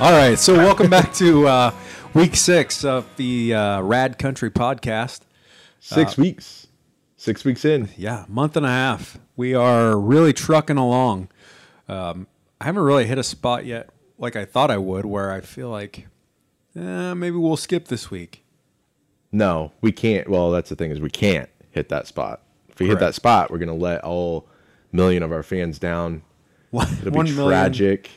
All right, so welcome back to uh, week six of the uh, Rad Country podcast. Six weeks. Six weeks in. Yeah, month and a half. We are really trucking along. Um, I haven't really hit a spot yet like I thought I would, where I feel like eh, maybe we'll skip this week. No, we can't. Well, that's the thing is we can't hit that spot. If we hit that spot, we're gonna let all million of our fans down. One, It'll one be million- tragic.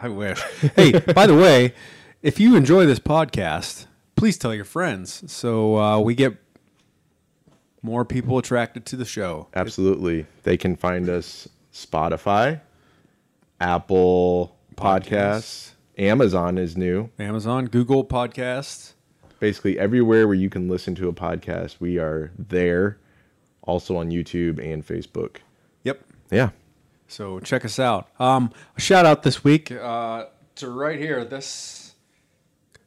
I wish. hey, by the way, if you enjoy this podcast, please tell your friends so uh, we get more people attracted to the show. Absolutely. They can find us Spotify, Apple Podcasts, Amazon is new. Amazon, Google Podcasts. Basically everywhere where you can listen to a podcast, we are there. Also on YouTube and Facebook. Yep. Yeah. So check us out. Um, a shout out this week uh, to right here this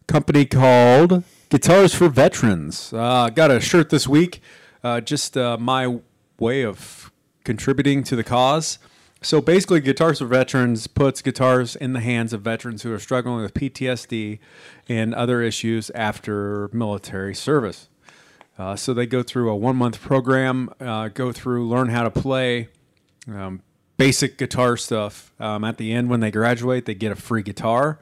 company called Guitars for Veterans. Uh, got a shirt this week. Uh, just uh, my way of contributing to the cause. So basically, Guitars for Veterans puts guitars in the hands of veterans who are struggling with PTSD and other issues after military service. Uh, so they go through a one month program, uh, go through, learn how to play, um, basic guitar stuff. Um, at the end, when they graduate, they get a free guitar,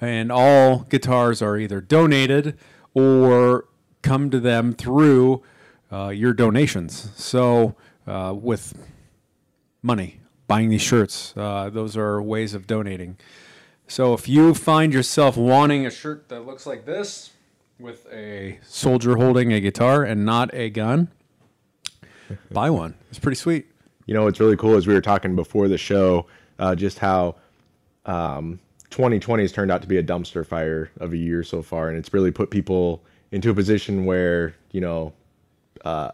and all guitars are either donated or come to them through uh, your donations. So uh, with money, buying these shirts, uh, those are ways of donating. So if you find yourself wanting a shirt that looks like this, with a soldier holding a guitar and not a gun, buy one. It's pretty sweet. You know, what's really cool is we were talking before the show uh, just how um, 2020 has turned out to be a dumpster fire of a year so far, and it's really put people into a position where you know uh,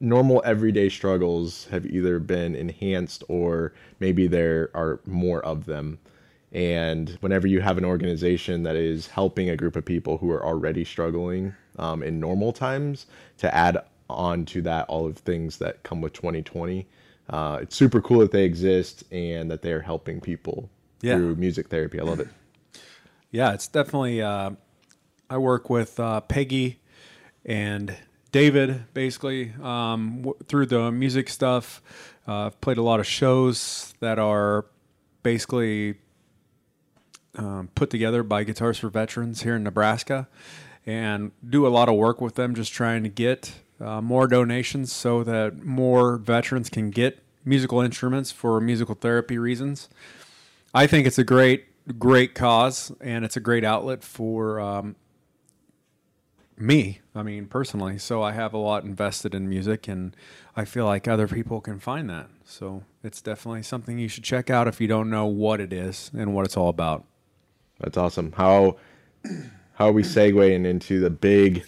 normal everyday struggles have either been enhanced or maybe there are more of them. And whenever you have an organization that is helping a group of people who are already struggling um, in normal times to add on to that all of things that come with 2020, uh, it's super cool that they exist and that they are helping people Yeah. through music therapy. I love it. Yeah, it's definitely. Uh, I work with uh, Peggy and David basically um, w- through the music stuff. Uh, I've played a lot of shows that are basically um, put together by Guitars for Veterans here in Nebraska, and do a lot of work with them, just trying to get uh, more donations so that more veterans can get musical instruments for musical therapy reasons. I think it's a great, great cause, and it's a great outlet for um, me. I mean, personally. So I have a lot invested in music, and I feel like other people can find that. So it's definitely something you should check out if you don't know what it is and what it's all about. That's awesome. How how are we segueing into the big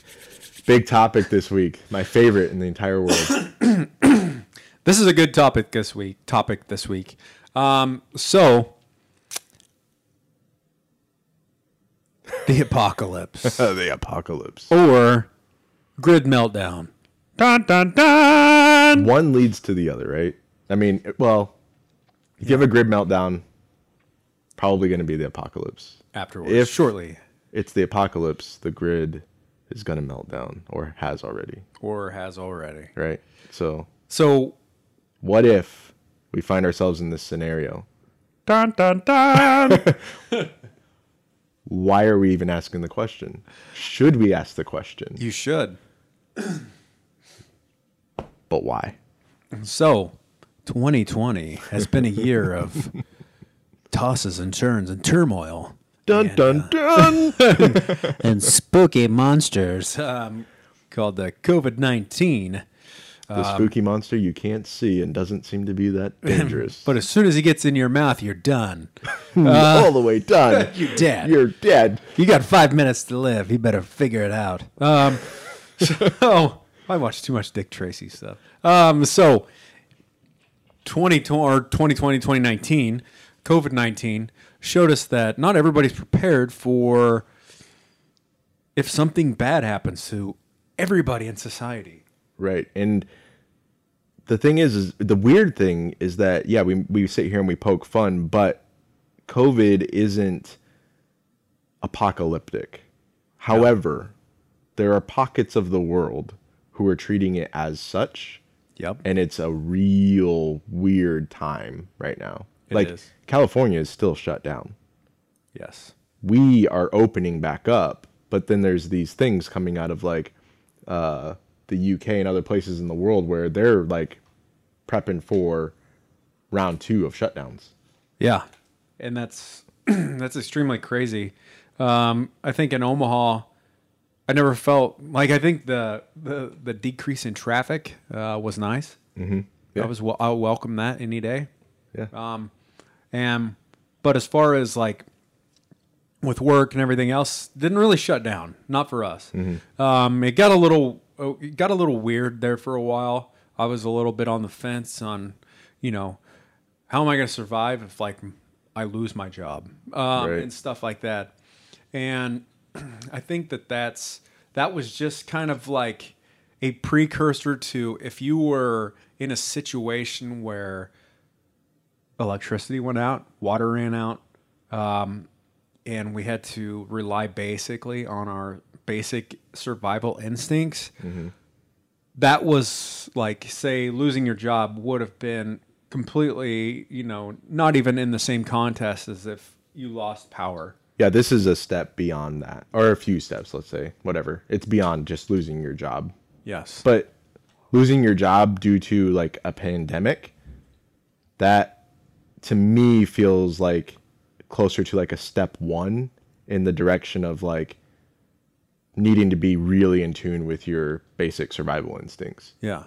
big topic this week? My favorite in the entire world. This is a good topic this week. Topic this week. Um, so the apocalypse the apocalypse. or grid meltdown. Dun dun dun. One leads to the other, right? I mean, well, if you have a grid meltdown, probably going to be the apocalypse. Afterwards, If- shortly, It's the apocalypse. The grid is going to melt down or has already, or has already. right? So, So what if we find ourselves in this scenario? dun dun dun. Why are we even asking the question? Should we ask the question? you should. But why? So, 2020 has been a year of tosses and turns and turmoil Dun dun dun. and spooky monsters um, called the COVID 19. the spooky monster you can't see and doesn't seem to be that dangerous. But as soon as he gets in your mouth, you're done. all the way done. You're dead. You're dead. You got five minutes to live. You better figure it out. Um, so I watch too much Dick Tracy stuff. Um, so 2020 or 2020, 2019, COVID 19 showed us that not everybody's prepared for if something bad happens to everybody in society. Right. And the thing is, is the weird thing is that yeah, we we sit here and we poke fun, but COVID isn't apocalyptic. However, there are pockets of the world who are treating it as such, Yep. and it's a real weird time right now. It like is. California is still shut down. yes. We are opening back up, but then there's these things coming out of like uh, the UK and other places in the world where they're like prepping for round two of shutdowns. Yeah, and that's that's extremely crazy. Um, I think in Omaha, I never felt like I think the the, the decrease in traffic uh, was nice. Mm-hmm. Yeah. I was I welcome that any day. Yeah. Um, and but as far as like with work and everything else, didn't really shut down. Not for us. Um, it got a little oh, it got a little weird there for a while. I was a little bit on the fence on, you know, how am I going to survive if like I lose my job um, Right. and stuff like that. And I think that that's that was just kind of like a precursor to if you were in a situation where electricity went out, water ran out, um, and we had to rely basically on our basic survival instincts. That was like, say, losing your job would have been completely, you know, not even in the same contest as if you lost power. Yeah, this is a step beyond that, or a few steps, let's say, whatever. It's beyond just losing your job. Yes. But losing your job due to like a pandemic, that to me feels like closer to like a step one in the direction of like needing to be really in tune with your basic survival instincts. Yeah.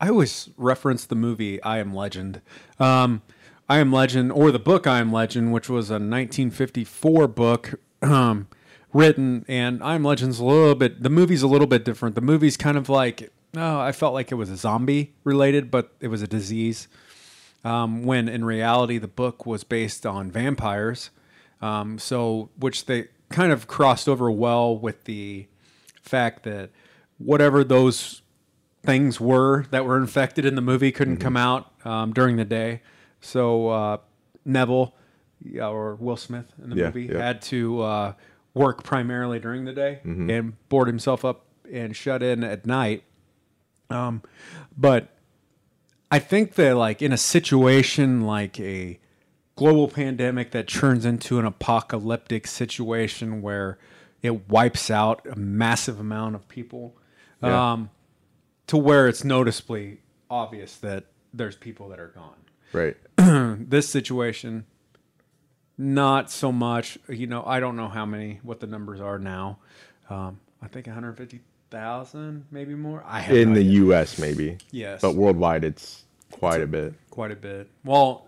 I always reference the movie I Am Legend. Um, I Am Legend, or the book I Am Legend, which was a 1954 book um, written, and I Am Legend's a little bit, the movie's a little bit different. The movie's kind of like, oh, I felt like it was a zombie related, but it was a disease. Um, when in reality, the book was based on vampires. Um, so, which they kind of crossed over well with the fact that whatever those things were that were infected in the movie couldn't come out um, during the day. So uh, Neville yeah, or Will Smith in the Yeah, movie yeah. had to uh, work primarily during the day and board himself up and shut in at night. Um, but I think that like in a situation like a global pandemic that turns into an apocalyptic situation where it wipes out a massive amount of people, Yeah. um, to where it's noticeably obvious that there's people that are gone. Right. This situation, not so much. You know, I don't know how many, what the numbers are now. Um, I think 150,000, maybe more. I have In the idea. US maybe. yes, But worldwide it's quite a bit. quite a bit. Well,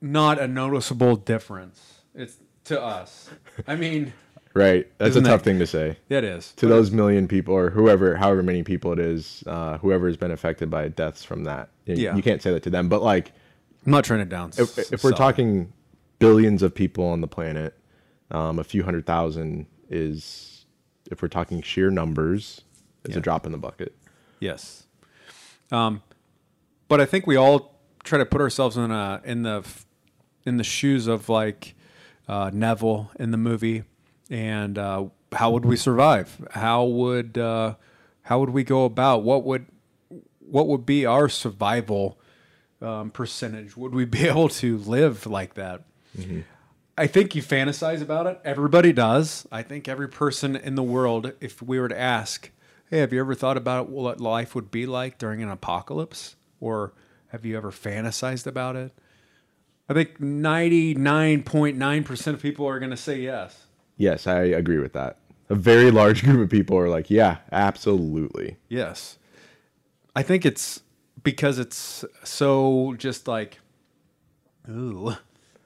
not a noticeable difference. It's to us. I mean, Right. That's Isn't a tough that- thing to say. it is To those million people or whoever however many people it is, uh, whoever has been affected by deaths from that. You, Yeah. you can't say that to them. But like I'm not trying to down. if, if we're talking billions of people on the planet, um, a few hundred thousand is, if we're talking sheer numbers, is Yeah. a drop in the bucket. Yes. Um, but I think we all try to put ourselves in a in the in the shoes of like uh, Neville in the movie, and uh, how would we survive? How would uh, how would we go about? What would what would be our survival um, percentage? Would we be able to live like that? I think you fantasize about it. Everybody does. I think every person in the world, if we were to ask, hey, have you ever thought about what life would be like during an apocalypse? Or have you ever fantasized about it? I think 99.9% of people are going to say yes. Yes, I agree with that. A very large group of people are like, yeah, absolutely. Yes. I think it's because it's so just like, ooh,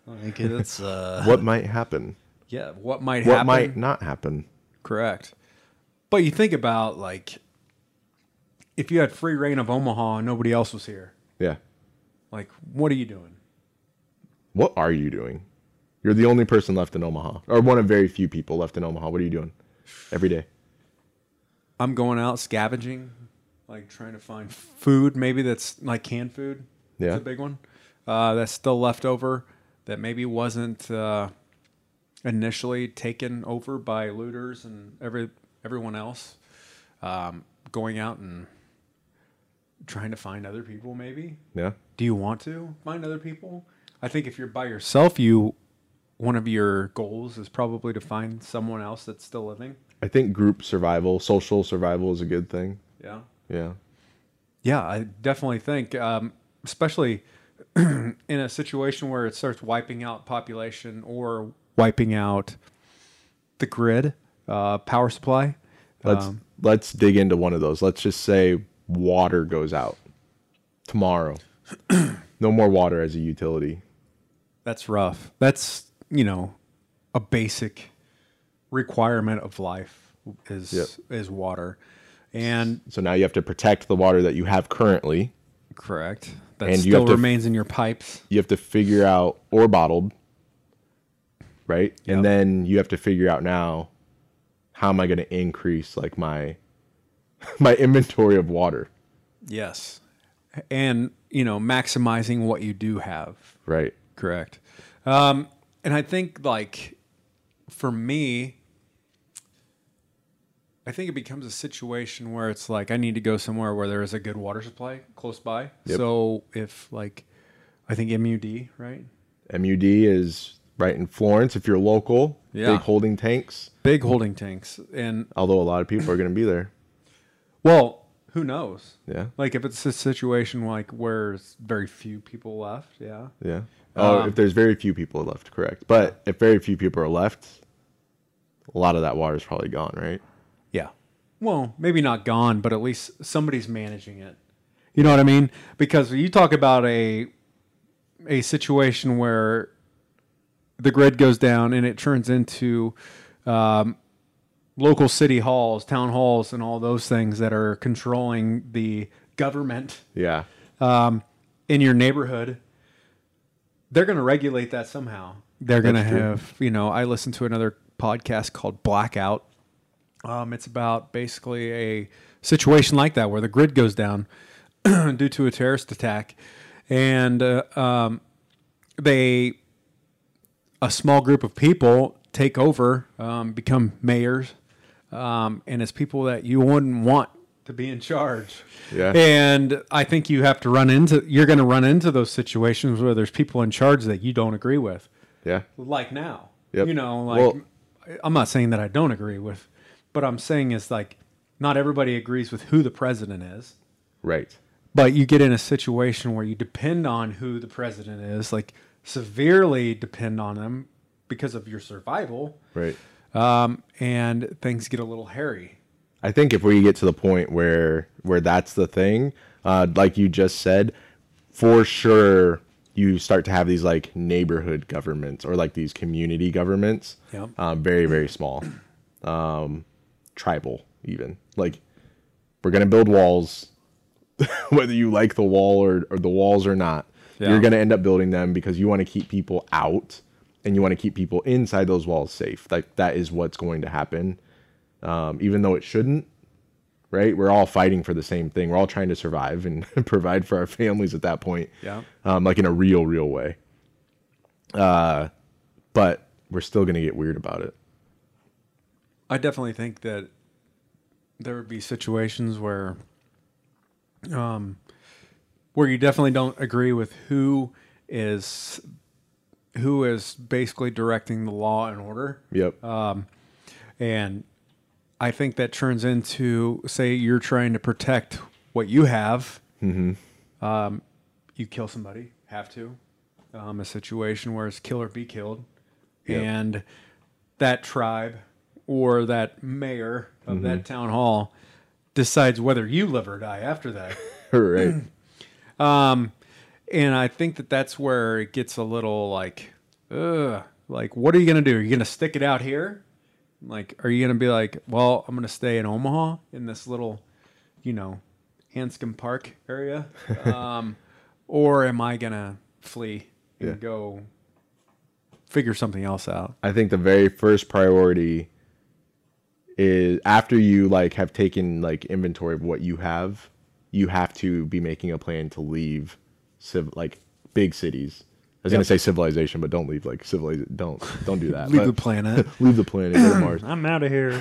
like it's, uh, What might happen? yeah, what might What happen? What might not happen? Correct. But you think about like if you had free reign of Omaha and nobody else was here, Yeah. like what are you doing? What are you doing? You're the only person left in Omaha, or one of very few people left in Omaha. What are you doing every day? I'm going out scavenging, like trying to find food, maybe that's like canned food. Yeah. That's a big one. Uh, that's still left over that maybe wasn't uh, initially taken over by looters and every everyone else, um, going out and trying to find other people. Maybe. Yeah. Do you want to find other people? I think if you're by yourself, you one of your goals is probably to find someone else that's still living. I think group survival, social survival is a good thing. Yeah. Yeah. Yeah, I definitely think, um, especially in a situation where it starts wiping out population or wiping out the grid, uh, power supply. Let's Um, let's dig into one of those. Let's just say water goes out tomorrow. no more water as a utility. That's rough. That's you know a basic requirement of life is Yep. is water, and So now you have to protect the water that you have currently. correct that And you still to- remains in your pipes. You have to figure out or bottled, right? Yep. And then you have to figure out now how am I going to increase like my my inventory of water, Yes, and you know maximizing what you do have. right? Correct. Um, and I think like for me, I think it becomes a situation where it's like I need to go somewhere where there is a good water supply close by. Yep. So if like I think MUD, right? MUD is right in Florence if you're local. Yeah. Big holding tanks. Big holding tanks. And Although a lot of people are going to be there. well, who knows? Yeah. Like if it's a situation like where very few people left, yeah. Yeah. Oh, Um, if there's very few people left, correct. But if very few people are left, a lot of that water is probably gone, right? Yeah. Well, maybe not gone, but at least somebody's managing it. You know what I mean? Because you talk about a a situation where the grid goes down and it turns into um, local city halls, town halls, and all those things that are controlling the government Yeah. um, in your neighborhood, they're going to regulate that somehow. They're going to have, you know, I listened to another podcast called Blackout. Um, it's about basically a situation like that where the grid goes down due to a terrorist attack, and uh, um, they, a small group of people take over, um, become mayors, um, and it's people that you wouldn't want to be in charge. Yeah. And I think you have to run into you're going to run into those situations where there's people in charge that you don't agree with. Yeah. Like now. Yep. You know, like Well- I'm not saying that I don't agree with, but I'm saying is like not everybody agrees with who the president is. Right. But you get in a situation where you depend on who the president is, like severely depend on them because of your survival, Right. um, and things get a little hairy. I think if we get to the point where where that's the thing, uh, like you just said, for sure you start to have these like neighborhood governments or like these community governments. Yep. Um, very very small, um, tribal even. Like we're gonna build walls, whether you like the wall or, or the walls or not. Yeah. You're gonna end up building them because you want to keep people out and you want to keep people inside those walls safe. Like that is what's going to happen um, even though it shouldn't. Right? We're all fighting for the same thing. We're all trying to survive and provide for our families at that point. Yeah. Um, like in a real, real way. Uh, but we're still gonna get weird about it. I definitely think that there would be situations where, um, where you definitely don't agree with who is who is basically directing the law and order, Yep. um, and I think that turns into say you're trying to protect what you have. Mm-hmm. Um, you kill somebody, have to. Um, a situation where it's kill or be killed, Yep. and that tribe or that mayor of that town hall decides whether you live or die after that. right. Um, and I think that that's where it gets a little like, ugh, like what are you gonna do? Are you gonna stick it out here? Like, are you gonna be like, well, I'm gonna stay in Omaha in this little, you know, Hanscom Park area, um, or am I gonna flee and Yeah. go figure something else out? I think the very first priority is after you like have taken like inventory of what you have, you have to be making a plan to leave civ- like big cities I was gonna say civilization, but don't leave like civilization. Don't don't do that. Leave But the planet. leave the planet. Go to Mars. I'm out of here.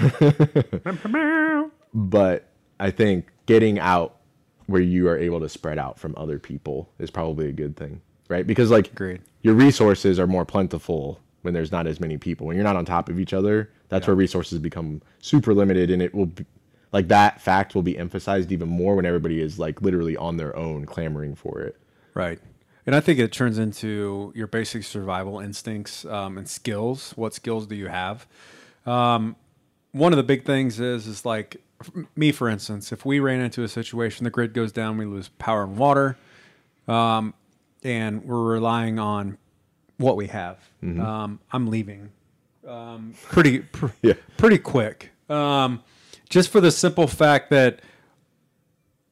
but I think getting out where you are able to spread out from other people is probably a good thing, right? Because like Agreed. your resources are more plentiful when there's not as many people. When you're not on top of each other, that's where resources become super limited, and it will be like that fact will be emphasized even more when everybody is like literally on their own clamoring for it. Right. And I think it turns into your basic survival instincts um, and skills. What skills do you have? Um, one of the big things is is like me, for instance, if we ran into a situation, the grid goes down, we lose power and water, um, and we're relying on what we have. Um, I'm leaving um, pretty pr- Yeah. pretty quick, um, just for the simple fact that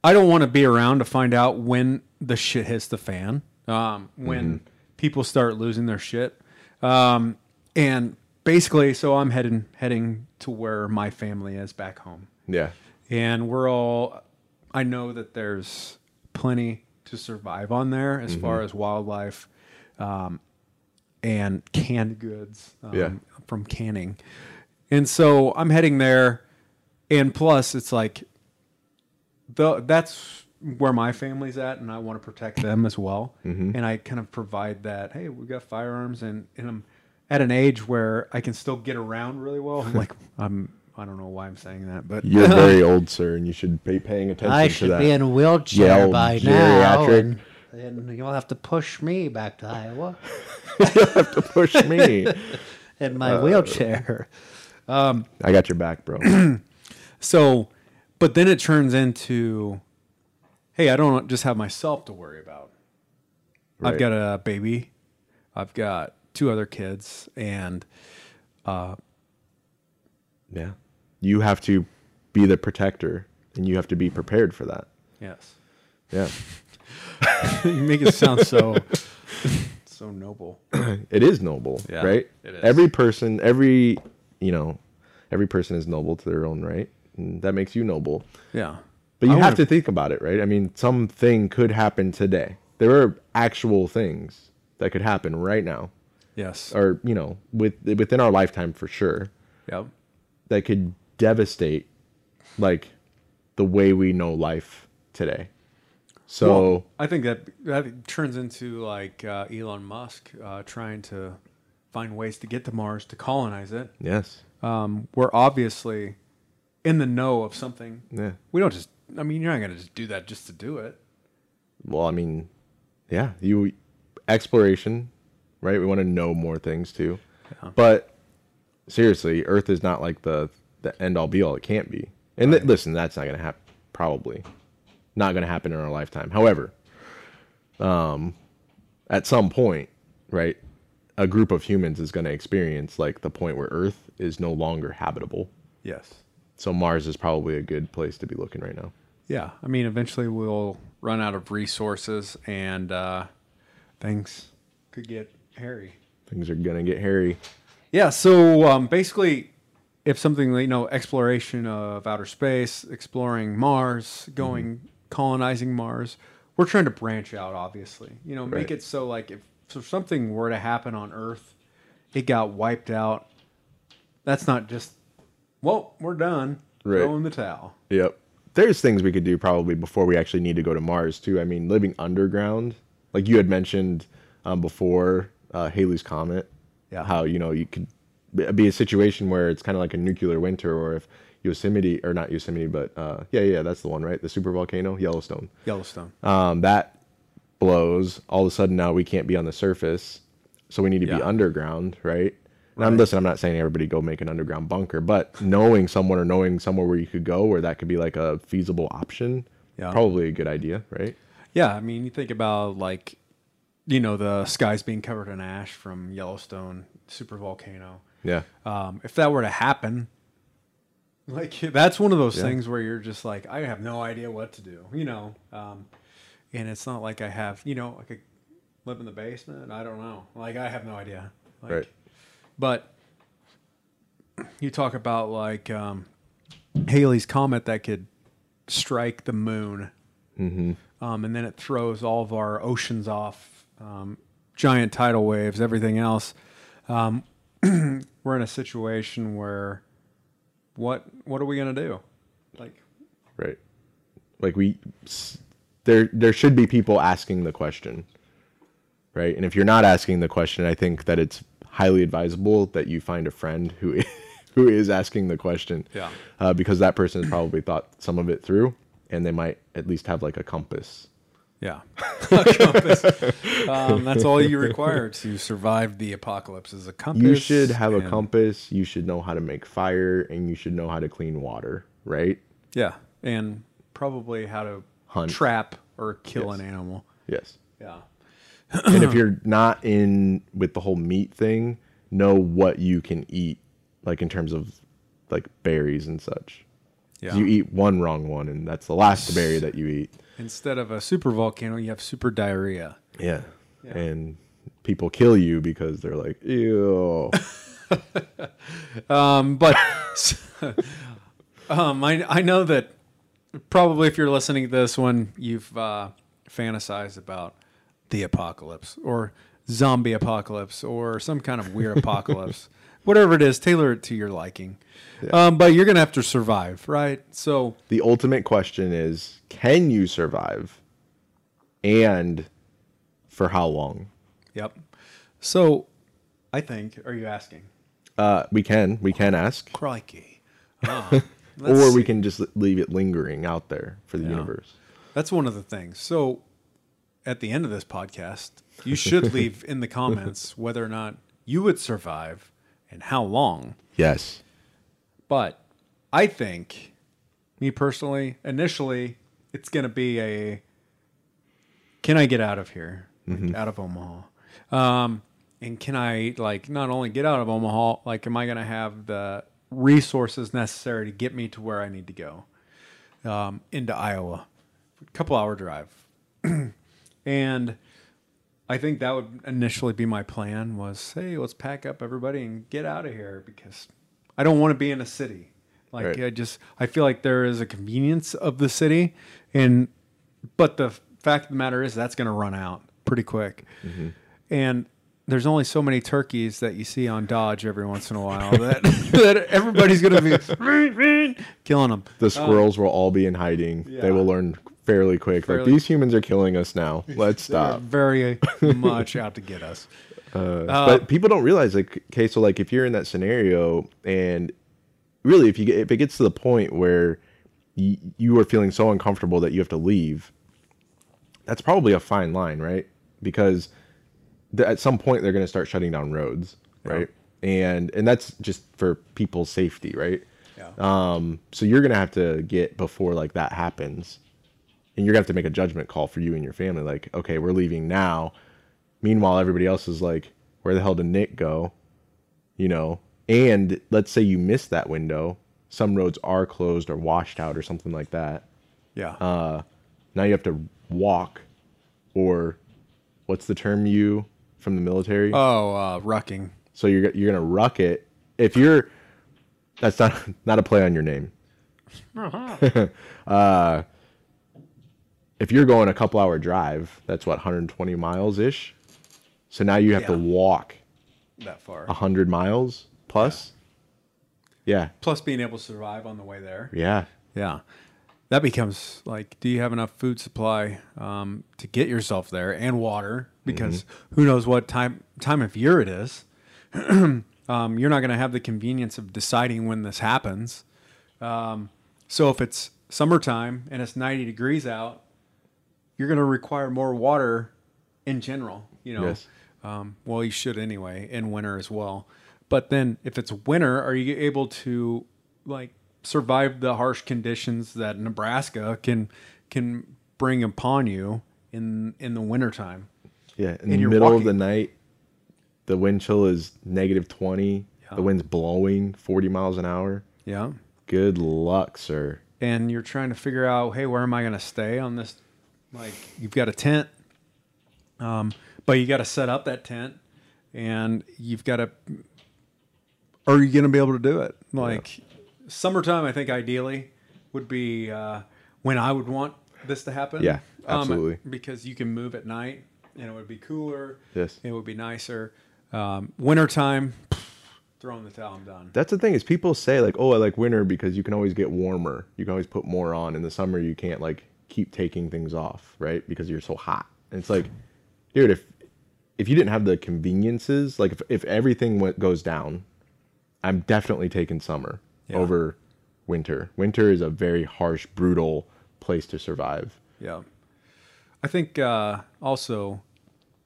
I don't want to be around to find out when the shit hits the fan, um, when people start losing their shit, um, and basically, so I'm heading heading to where my family is back home, Yeah. and we're all. I know that there's plenty to survive on there as far as wildlife, um, and canned goods um, Yeah. from canning, and so I'm heading there, and plus it's like the that's where my family's at, and I want to protect them as well. Mm-hmm. And I kind of provide that. Hey, we've got firearms, and, and I'm at an age where I can still get around really well. I'm like I'm. I don't know why I'm saying that, but You're very old, sir, and you should be paying attention I to should that. be in a wheelchair Yeah, by now, geriatric. and, and you'll have to push me back to Iowa you'll have to push me. in my Uh, wheelchair. I got your back, bro. so, but then it turns into, hey, I don't just have myself to worry about. I've got a baby, I've got two other kids, and uh, yeah. You have to be the protector, and you have to be prepared for that. yes, Yeah. you make it sound so so noble. it is noble, Yeah, right? it is. Every person, every you know, every person is noble to their own right, that makes you noble. Yeah, But you have to think about it, right? I mean, something could happen today. There are actual things that could happen right now, Yes. or you know, with within our lifetime for sure, Yep. that could devastate like the way we know life today. So Well, I think that that turns into like uh, Elon Musk uh, trying to find ways to get to Mars to colonize it. yes, Um, we're obviously in the know of something. yeah. We don't just. I mean, you're not going to just do that just to do it. Well, I mean, yeah, you exploration, right? We want to know more things too. But seriously, Earth is not like the the end all be all. It can't be. And th- listen, that's not going to happen. Probably not going to happen in our lifetime. However, um, at some point, right, a group of humans is going to experience like the point where Earth is no longer habitable. Yes. So Mars is probably a good place to be looking right now. Yeah. I mean, eventually we'll run out of resources and uh, things could get hairy. Things are going to get hairy. Yeah. So um, basically, if something you know, exploration of outer space, exploring Mars, going colonizing Mars, we're trying to branch out. Obviously, you know, make Right. it so like if so something were to happen on Earth, it got wiped out. That's not just well, we're done. Right. Throw in the towel. Yep. There's things we could do probably before we actually need to go to Mars too. I mean, living underground, like you had mentioned um, before, uh, Halley's comet. Yeah. How you know you could be- a situation where it's kind of like a nuclear winter, or if Yosemite or not Yosemite, but uh, yeah, yeah, that's the one, right? The super volcano, Yellowstone. Yellowstone. Um, that blows. All of a sudden now we can't be on the surface, so we need to be underground, right? And I'm listen. I'm not saying everybody go make an underground bunker, but knowing someone or knowing somewhere where you could go where that could be like a feasible option, Yeah. probably a good idea, right? Yeah, I mean, you think about like, you know, the skies being covered in ash from Yellowstone super volcano. Yeah, Um, if that were to happen, like that's one of those Yeah. things where you're just like, I have no idea what to do, you know. Um, and it's not like I have, you know, I could live in the basement. I don't know. Like I have no idea. Like, Right. But you talk about like um, Halley's comet that could strike the moon, Mm-hmm. um, and then it throws all of our oceans off um, giant tidal waves, everything else. Um, we're in a situation where what what are we gonna do? Like, Right. Like we there there should be people asking the question. Right? And if you're not asking the question, I think that it's highly advisable that you find a friend who is, who is asking the question. Yeah. Uh, because that person has probably thought some of it through and they might at least have like a compass. yeah, a compass. Um, that's all you require to survive the apocalypse is a compass. You should have a compass, you should know how to make fire and you should know how to clean water, right? Yeah, and probably how to Hunt. trap or kill Yes. an animal. Yes. Yeah. And if you're not in with the whole meat thing, know what you can eat, like in terms of like berries and such. Yeah. You eat one wrong one, and that's the last berry that you eat. Instead of a super volcano, you have super diarrhea. Yeah. And people kill you because they're like, ew. Um, but um, I I know that probably if you're listening to this one, you've uh, fantasized about the apocalypse or zombie apocalypse or some kind of weird apocalypse, whatever it is. Tailor it to your liking. Um, but you're gonna have to survive, right? So the ultimate question is, can you survive? And for how long? Yep. So, I think. Are you asking? Uh, we can, we can ask, Crikey. Ah, or we see. can just leave it lingering out there for the universe. That's one of the things. So, at the end of this podcast, you should leave in the comments whether or not you would survive and how long. Yes. But I think, me personally, initially, it's going to be a can I get out of here, like, out of Omaha? Um, and can I, like, not only get out of Omaha, like, am I going to have the resources necessary to get me to where I need to go um, into Iowa? A couple hour drive. and I think that would initially be my plan was, hey, let's pack up everybody and get out of here because I don't want to be in a city. Like Right. I just I feel like there is a convenience of the city and but the fact of the matter is that's going to run out pretty quick. Mm-hmm. And there's only so many turkeys that you see on Dodge every once in a while that, that everybody's going to be killing them. The squirrels will all be in hiding. Uh, yeah. They will learn fairly quick. Fairly- Like these humans are killing us now. Let's stop. very much out to get us. Uh, but people don't realize like okay, so like if you're in that scenario and really if you get if it gets to the point where y- you are feeling so uncomfortable that you have to leave, that's probably a fine line, right? Because th- at some point they're going to start shutting down roads, right? And and that's just for people's safety, right? Yeah. Um, so you're gonna have to get before like that happens, and you're gonna have to make a judgment call for you and your family. Like, okay, we're leaving now. Meanwhile, everybody else is like, where the hell did Nick go? You know, and let's say you miss that window. Some roads are closed or washed out or something like that. yeah. Uh, now you have to walk, or what's the term you from the military? oh, uh, rucking. So you're you're gonna ruck it. If you're, that's not not a play on your name. uh, if you're going a couple hour drive, that's what 120 miles ish. So now you have to walk that far. 100 miles plus. Yeah, Plus being able to survive on the way there. yeah, Yeah. That becomes like, do you have enough food supply um, to get yourself there and water? Because who knows what time time of year it is. um, you're not going to have the convenience of deciding when this happens. Um, so if it's summertime and it's 90 degrees out, you're going to require more water in general. You know, Yes. um, well, you should anyway in winter as well. But then if it's winter, are you able to like survive the harsh conditions that Nebraska can can bring upon you in in the wintertime? yeah. In And the middle of the night, the wind chill is negative 20. Yeah. The wind's blowing 40 miles an hour. Yeah. Good luck, sir. And you're trying to figure out, hey, where am I going to stay on this? Like, you've got a tent, um, but you got to set up that tent, and you've got to. Are you going to be able to do it? Like, summertime, I think ideally would be uh, when I would want this to happen. Yeah, absolutely. because you can move at night and it would be cooler. Yes. It would be nicer. Um, wintertime, throwing the towel, I'm done. That's the thing is people say like, oh, I like winter because you can always get warmer. You can always put more on. In the summer, you can't like keep taking things off, right? Because you're so hot. And it's like, dude, if if you didn't have the conveniences, like if if everything went, goes down, I'm definitely taking summer Yeah. over winter. Winter is a very harsh, brutal place to survive. Yeah. I think uh, also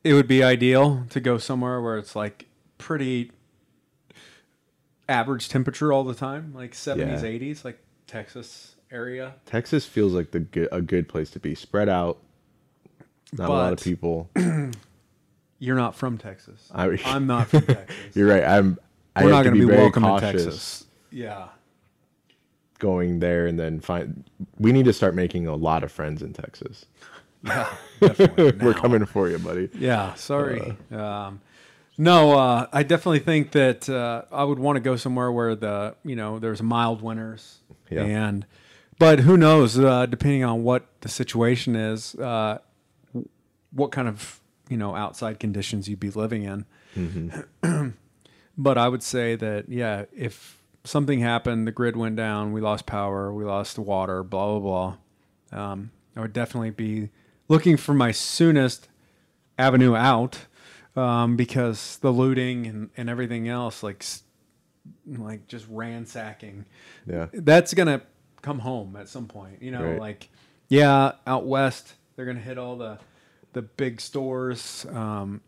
it would be ideal to go somewhere where it's like pretty average temperature all the time, like 70s, Yeah. 80s, like Texas area. Texas feels like the good, a good place to be, spread out. Not a lot of people. You're not from Texas. I- I'm not from Texas. You're right. I'm. I We're not going to be, very welcome cautious. to Texas. Yeah. going there and then find we need to start making a lot of friends in Texas. Yeah. We're coming for you, buddy. Yeah, sorry. um, no, uh, I definitely think that uh, I would want to go somewhere where the you know there's mild winters, Yeah. and but who knows? Uh, depending on what the situation is, uh, what kind of you know outside conditions you'd be living in. but I would say that yeah, if something happened, the grid went down, we lost power, we lost water, blah blah blah. Um, I would definitely be looking for my soonest avenue out um, because the looting and, and everything else, like like just ransacking, Yeah. that's gonna come home at some point. You know, Right. like yeah, out west they're gonna hit all the the big stores, um,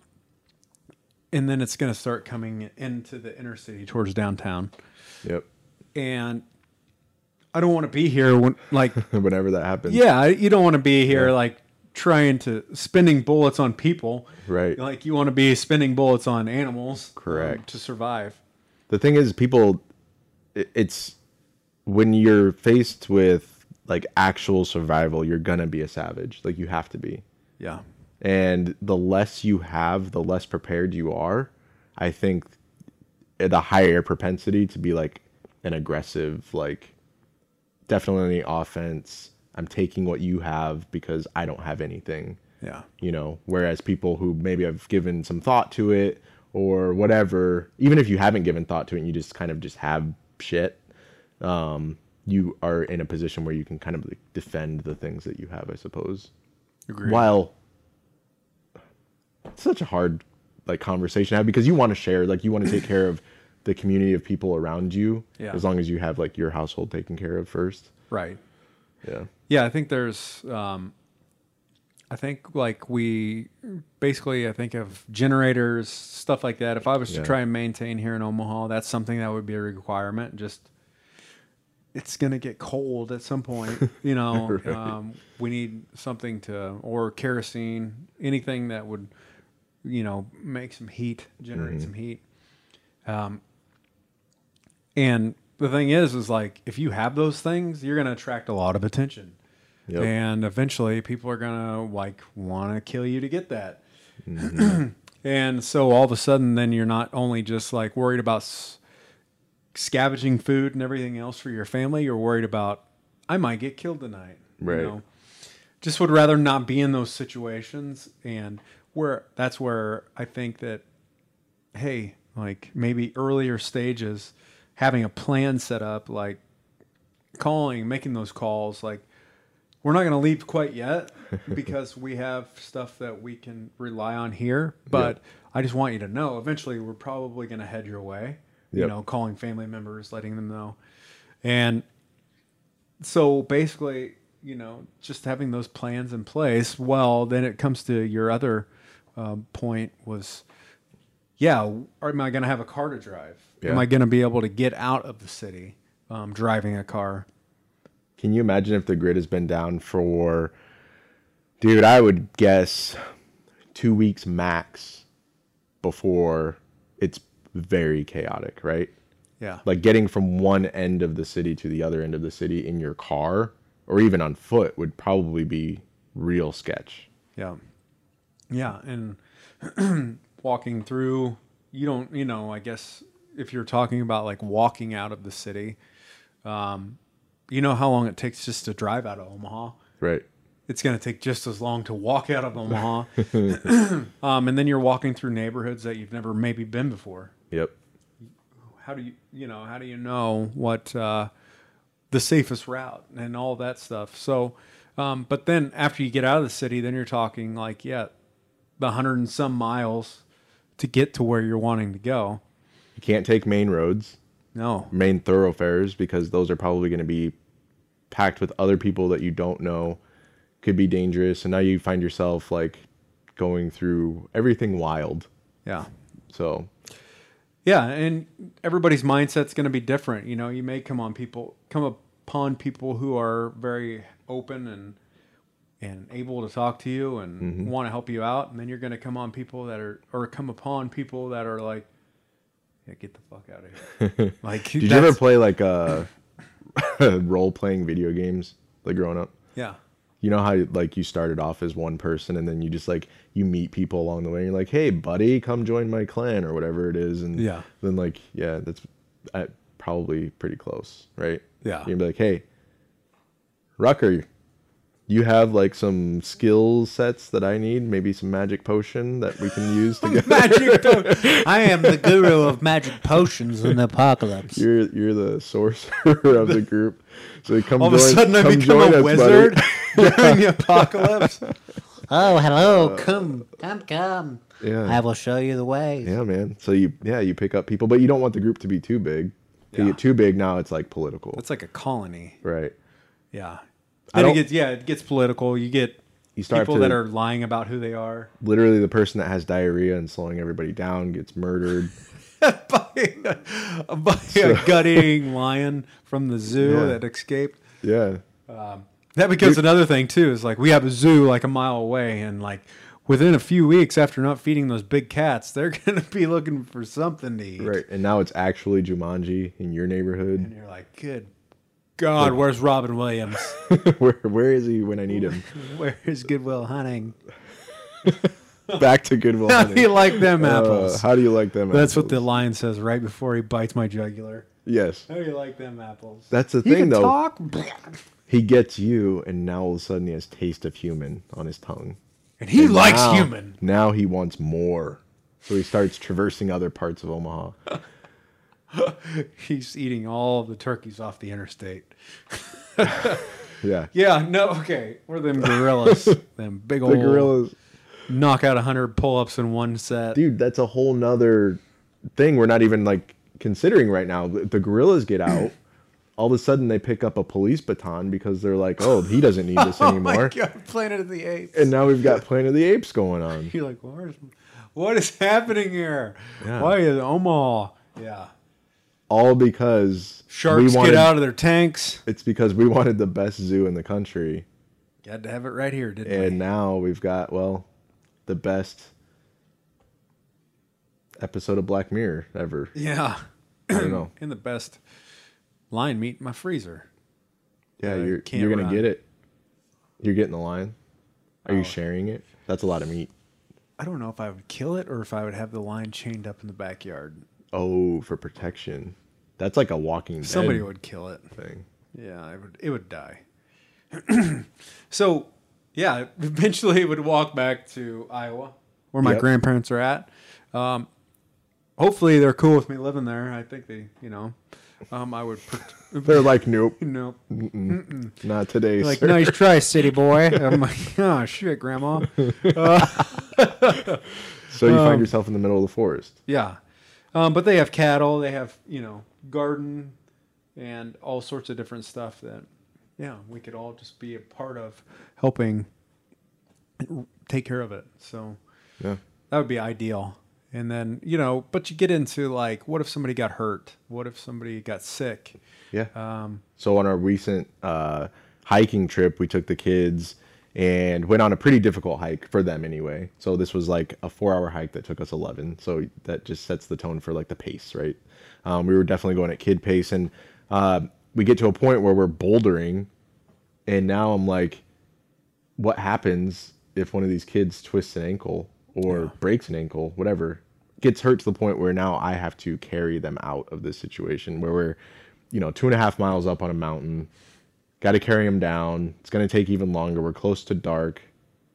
and then it's gonna start coming into the inner city towards downtown. Yep. And I don't want to be here when like Whenever that happens. yeah, you don't want to be here like trying to spending bullets on people. Right. Like you want to be spending bullets on animals. um, Correct. to survive. The thing is, people, it's when you're faced with like actual survival, you're gonna be a savage. Like you have to be. Yeah. And the less you have, the less prepared you are. I think the higher propensity to be like an aggressive, like definitely offense. I'm taking what you have because I don't have anything. Yeah. you know whereas people who maybe have given some thought to it or whatever even if you haven't given thought to it and you just kind of just have shit um you are in a position where you can kind of like defend the things that you have i suppose Agreed. while it's such a hard like conversation to have because you want to share like you want to take care of the community of people around you Yeah. as long as you have like your household taken care of first Right. yeah Yeah, I think there's um I think like we basically I think of generators, stuff like that. If I was to try and maintain here in Omaha, that's something that would be a requirement. Just it's gonna get cold at some point, you know. Right. um, we need something to or kerosene, anything that would, you know, make some heat, generate some heat. Um, and the thing is, is like if you have those things, you're gonna attract a lot of attention. Yep. And eventually, people are gonna like want to kill you to get that. and so all of a sudden, then you're not only just like worried about s- scavenging food and everything else for your family. You're worried about I might get killed tonight. you Right. know? Just would rather not be in those situations, and where that's where I think that hey, like maybe earlier stages, having a plan set up, like calling, making those calls, like we're not going to leave quite yet because we have stuff that we can rely on here. But I just want you to know, eventually, we're probably going to head your way. You know, calling family members, letting them know, and so basically, you know, just having those plans in place. Well, then it comes to your other um, point was, yeah, am I going to have a car to drive? Am I going to be able to get out of the city um, driving a car? Can you imagine if the grid has been down for, dude? I would guess two weeks max before it's very chaotic, right? Yeah, Like getting from one end of the city to the other end of the city in your car or even on foot would probably be real sketch. Yeah. Yeah. And walking through, you don't, you know, I guess if you're talking about like walking out of the city, um, you know how long it takes just to drive out of Omaha? Right. it's going to take just as long to walk out of Omaha. um, and then you're walking through neighborhoods that you've never maybe been before. Yep. How do you, you know, how do you know what uh, the safest route and all that stuff? So, um, but then after you get out of the city, then you're talking like, yeah, the hundred and some miles to get to where you're wanting to go. You can't take main roads, No, main thoroughfares, because those are probably going to be packed with other people that you don't know, could be dangerous. And now you find yourself like going through everything wild. yeah. So, Yeah, and everybody's mindset's going to be different. You know, you may come on people, come upon people who are very open and and able to talk to you and Mm-hmm. want to help you out, and then you're going to come on people that are or come upon people that are like, "Yeah, get the fuck out of here." like, did you ever play like uh, role playing video games like growing up? Yeah, You know how like you started off as one person and then you just like you meet people along the way and you're like, "Hey, buddy, come join my clan or whatever it is." And Yeah. then like, yeah, that's uh, probably pretty close, right? Yeah. You'd be like, "Hey, Rucker, you have like some skill sets that I need, maybe some magic potion that we can use to get magic. don't- I am the guru of magic potions in the apocalypse. you're you're the sorcerer of the group. So come All join, of a sudden, I become a us, wizard buddy. during the apocalypse. Oh, hello. Uh, come, come, come. Yeah. I will show you the way. Yeah, man. So you yeah, you pick up people, but you don't want the group to be too big. If you Yeah. get too big now it's like political. It's like a colony. right. Yeah. Then it gets yeah, it gets political. You get You start people to- that are lying about who they are. Literally the person that has diarrhea and slowing everybody down gets murdered. by a, by a gut eating lion from the zoo Yeah. that escaped. yeah. Um, that becomes another thing too. Is like we have a zoo like a mile away, and like within a few weeks after not feeding those big cats, they're gonna be looking for something to eat. Right. And now it's actually Jumanji in your neighborhood. And you're like, good God, where's Robin Williams? where where is he when I need him? Where is Good Will Hunting? Back to Goodwill How do you like them Uh, apples? how do you like them? Apples? That's what the lion says right before he bites my jugular. Yes. How do you like them apples? That's the He thing can though. talk. He gets you and now all of a sudden he has taste of human on his tongue. And he And likes now- human. Now he wants more. So he starts traversing other parts of Omaha. He's eating all the turkeys off the interstate. Yeah. Yeah, no, okay. We're them gorillas. them big old The gorillas. knock out 100 pull ups in one set. dude that's a whole nother thing we're not even like considering right now the, gorillas get out all of a sudden they pick up a police baton because they're like oh he doesn't need this oh anymore my God, Planet of the Apes. and now we've got planet of the apes going on You're like, Where's, what is happening here? Yeah. Why is Omaha? Yeah. All because Sharks we wanted, get out of their tanks. it's because we wanted the best zoo in the country You had to have it right here, didn't and we? now we've got well the best episode of black mirror ever Yeah. i don't know In the best lion meat in my freezer. yeah you're, you're gonna run. get it you're getting the line are you Oh. sharing it that's a lot of meat I don't know if I would kill it or if I would have the lion chained up in the backyard. Oh, for protection. That's like a Walking Dead Somebody would kill it. thing. Yeah, it would. It would die. so, yeah, eventually it would walk back to Iowa, where my Yep. grandparents are at. Um, hopefully, they're cool with me living there. I think they, you know, um, I would. Pr- They're like, nope, no, not today, like sir. nice try, city boy. I'm like, oh shit, grandma. So you Um, find yourself in the middle of the forest. Yeah. Um, but they have cattle, they have, you know, garden and all sorts of different stuff that, yeah, we could all just be a part of helping take care of it. So Yeah. that would be ideal. And then, you know, but you get into like, what if somebody got hurt? What if somebody got sick? Yeah. Um, So on our recent uh, hiking trip, we took the kids and went on a pretty difficult hike for them anyway. So this was like a four-hour hike that took us 11. So that just sets the tone for like the pace, right? Um, we were definitely going at kid pace, and uh, we get to a point where we're bouldering, and now I'm like, what happens if one of these kids twists an ankle or breaks an ankle, whatever, gets hurt to the point where now I have to carry them out of this situation where we're, you know, two and a half miles up on a mountain, got to carry him down. It's going to take even longer. We're close to dark.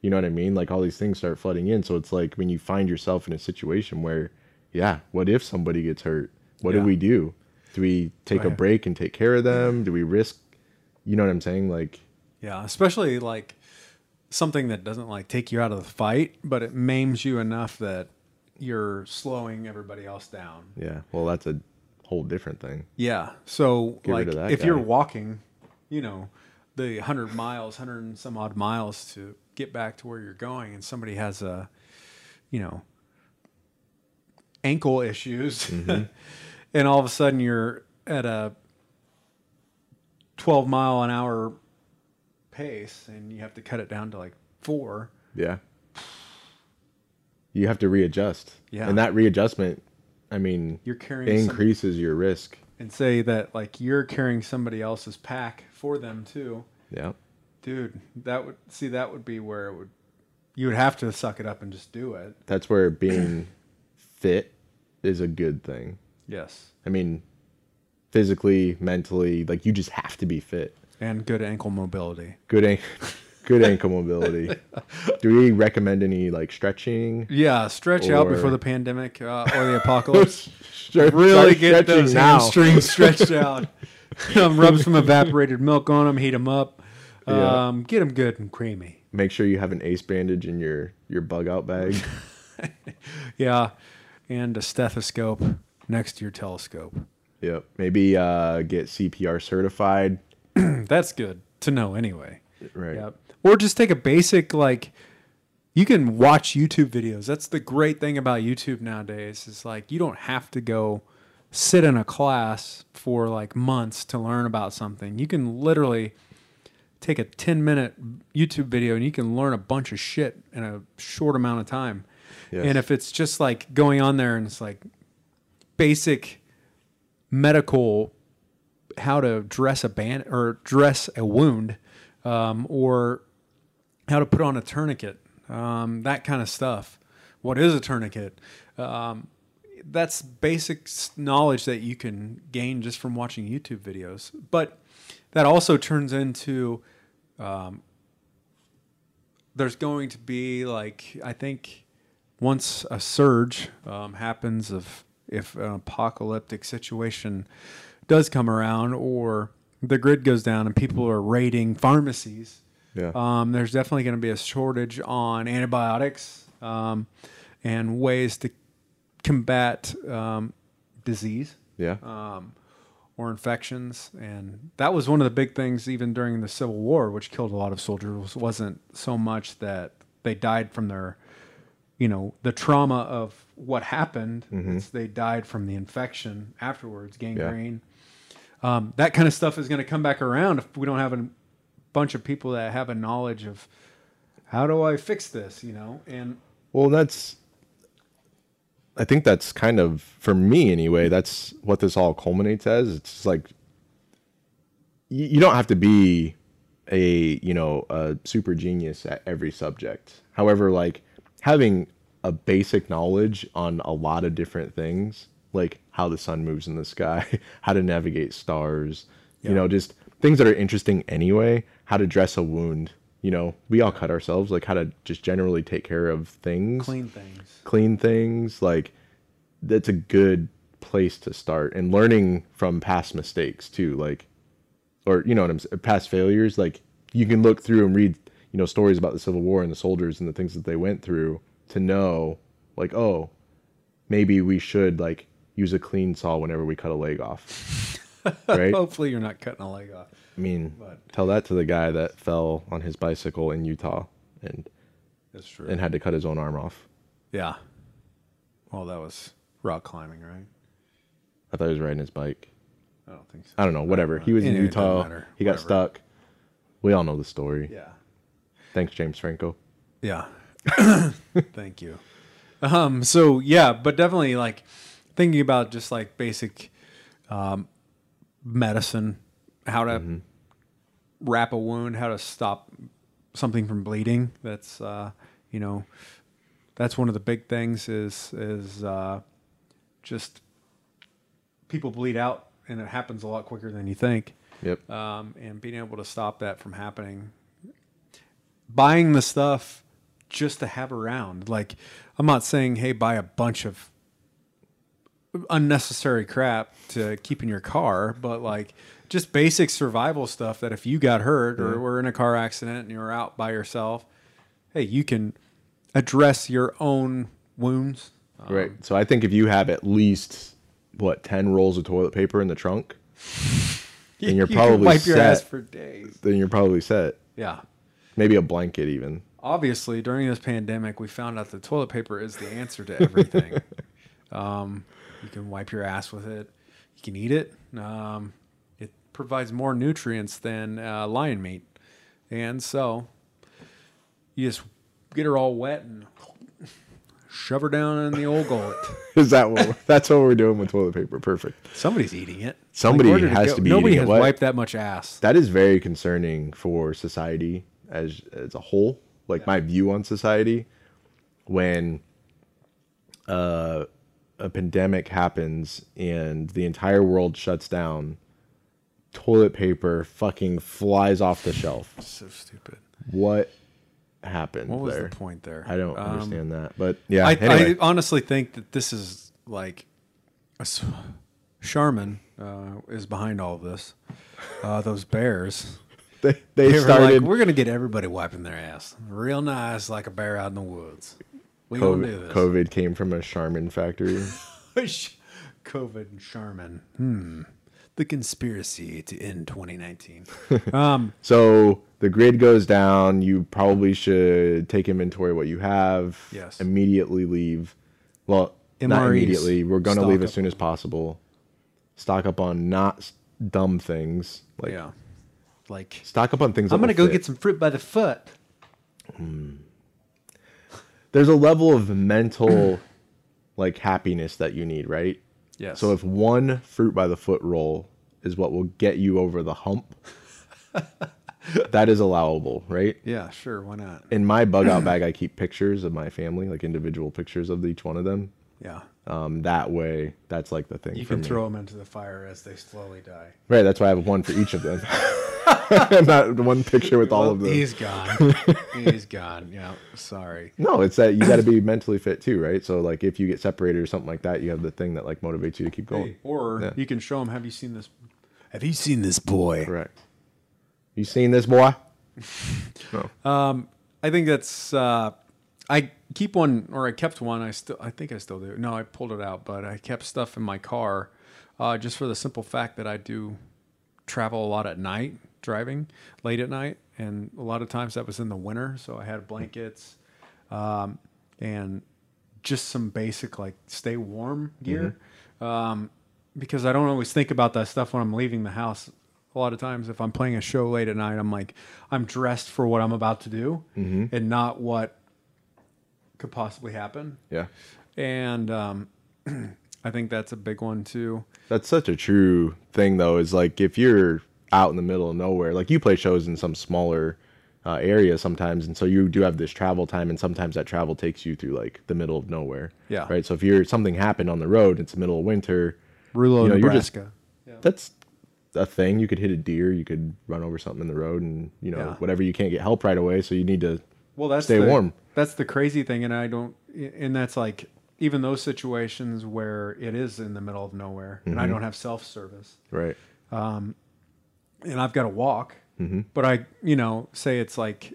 You know what I mean? Like all these things start flooding in. So it's like when you find yourself in a situation where, yeah, what if somebody gets hurt? What Yeah. do we do? Do we take a break and take care of them? Do we risk? You know what I'm saying? Like, Yeah, especially like something that doesn't like take you out of the fight, but it maims you enough that you're slowing everybody else down. yeah, well, that's a whole different thing. Yeah. So Get like rid of that if you're walking, you know, the 100 miles, 100 and some odd miles to get back to where you're going and somebody has a you know ankle issues Mm-hmm. and all of a sudden you're at a 12 mile an hour pace and you have to cut it down to like 4 Yeah. You have to readjust. Yeah. And that readjustment, I mean, you're carrying some- increases your risk. And say that like you're carrying somebody else's pack for them too Yeah. dude that would see that would be where it would you would have to suck it up and just do it That's where being fit is a good thing. yes I mean, physically, mentally, like you just have to be fit. and good ankle mobility Good an- good ankle mobility. Do we recommend any like stretching? yeah stretch out Or- before the pandemic uh, or the apocalypse Start- really start get stretching those now. hamstrings stretched out um, rub some evaporated milk on them heat them up Yeah. um, get them good and creamy Make sure you have an ace bandage in your your bug out bag. yeah and a stethoscope next to your telescope yep. Maybe uh, get CPR certified. that's good to know anyway Right. Yep. Or just take a basic like you can watch YouTube videos. That's the great thing about YouTube nowadays. Is like you don't have to go sit in a class for like months to learn about something. You can literally take a 10 minute YouTube video and you can learn a bunch of shit in a short amount of time. Yes. And if it's just like going on there and it's like basic medical how to dress a band or dress a wound um, or how to put on a tourniquet um, that kind of stuff. What is a tourniquet? Um, that's basic knowledge that you can gain just from watching youtube videos but that also turns into um, there's going to be like i think once a surge um, happens of if an apocalyptic situation does come around or the grid goes down and people are raiding pharmacies Yeah. um, there's definitely going to be a shortage on antibiotics um, and ways to combat um, disease yeah. um, or infections. And that was one of the big things, even during the Civil War, which killed a lot of soldiers, wasn't so much that they died from their, you know, the trauma of what happened. It's they died from the infection afterwards, gangrene. Um, that kind of stuff is going to come back around if we don't have a bunch of people that have a knowledge of how do I fix this, you know? And Well, that's. I think that's kind of for me anyway. That's what this all culminates as. It's like you, you don't have to be a you know a super genius at every subject. However, like having a basic knowledge on a lot of different things, like how the sun moves in the sky, how to navigate stars, you know, just things that are interesting anyway. How to dress a wound. You know, we all cut ourselves. Like how to just generally take care of things clean things. clean things like that's a good place to start and learning from past mistakes too like or you know what i'm saying past failures like you can look through and read you know stories about the civil war and the soldiers and the things that they went through to know like oh maybe we should like use a clean saw whenever we cut a leg off right Hopefully, you're not cutting a leg off. i mean But- tell that to the guy that fell on his bicycle in utah and That's true. and had to cut his own arm off Yeah. Well, that was rock climbing, right? i thought he was riding his bike I don't think so. I don't know, whatever. He was in Anyway, Utah. He got Whatever. stuck. We all know the story. Yeah. Thanks, James Franco. Yeah. Thank you. Um, so yeah, but definitely like thinking about just like basic um, medicine, how to wrap a wound, how to stop something from bleeding. That's uh, you know, that's one of the big things is is uh, just people bleed out and it happens a lot quicker than you think. Yep. um, and being able to stop that from happening. Buying the stuff just to have around. Like, I'm not saying, hey, buy a bunch of unnecessary crap to keep in your car, but like just basic survival stuff that if you got hurt or were in a car accident and you were out by yourself, hey, you can address your own wounds. right. So I think if you have at least what ten rolls of toilet paper in the trunk, then you're You probably wipe your ass set. for days. then you're probably set. Yeah. Maybe a blanket even. obviously during this pandemic we found out that toilet paper is the answer to everything um, you can wipe your ass with it you can eat it um, it provides more nutrients than uh, lion meat and so you just get her all wet and shove her down in the old gullet Is that what? that's what we're doing with toilet paper. Perfect. somebody's eating it Somebody it has go? to be nobody eating it. has What? wiped that much ass That is very concerning for society as as a whole. Like my view on society when uh, a pandemic happens and the entire world shuts down, toilet paper fucking flies off the shelf. so stupid What happened what was there? the point there I don't Um, understand that. But yeah, I, anyway. I honestly think that this is like a Charmin uh, is behind all of this. Uh, those bears. they they They were started like, we're gonna get everybody wiping their ass, real nice, like a bear out in the woods. We do COVID, this. COVID came from a Charmin factory. COVID and Charmin. Hmm. The conspiracy to end 2019. um, So the grid goes down. You probably should take inventory of what you have. Yes. Immediately leave. Well, not immediately. We're going to leave as soon as possible. Stock up on not dumb things. Like yeah. Like stock up on things. I'm gonna go fit. get some fruit by the foot. There's a level of mental, like happiness that you need, right? yes. So if one fruit by the foot roll is what will get you over the hump, that is allowable, right? yeah, sure, why not? in my bug out bag i keep pictures of my family like individual pictures of each one of them Yeah. um, that way that's like the thing You can me. throw them into the fire as they slowly die. right that's why i have one for each of them not one picture with all Well, of them He's gone. he's gone. Yeah. Sorry. no it's that you got to be mentally fit too right so like if you get separated or something like that you have the thing that like motivates you to keep going Or Yeah. you can show him. Have you seen this? Have you seen this boy? correct you seen this boy no. Um, I think that's. Uh, I keep one, or I kept one. I still. I think I still do. No, I pulled it out, but I kept stuff in my car, uh, just for the simple fact that I do travel a lot at night, driving late at night, and a lot of times that was in the winter. So I had blankets, um, and just some basic like stay warm gear, um, because I don't always think about that stuff when I'm leaving the house. A lot of times, if I'm playing a show late at night, I'm like, I'm dressed for what I'm about to do, and not what could possibly happen. yeah And um, I think that's a big one too. That's such a true thing, though. Is like if you're out in the middle of nowhere, like you play shows in some smaller uh, area sometimes, and so you do have this travel time, and sometimes that travel takes you through like the middle of nowhere. Yeah. Right. So if you're something happened on the road, it's the middle of winter. Rulo, You know, you're just- Nebraska. That's a thing. You could hit a deer. You could run over something in the road, and you know Yeah. whatever. You can't get help right away, so you need to. well, that's stay the, warm. That's the crazy thing, and I don't. And that's like even those situations where it is in the middle of nowhere, and I Mm-hmm. don't have self service, Right. And I've got to walk. Mm-hmm. But I, you know, say it's like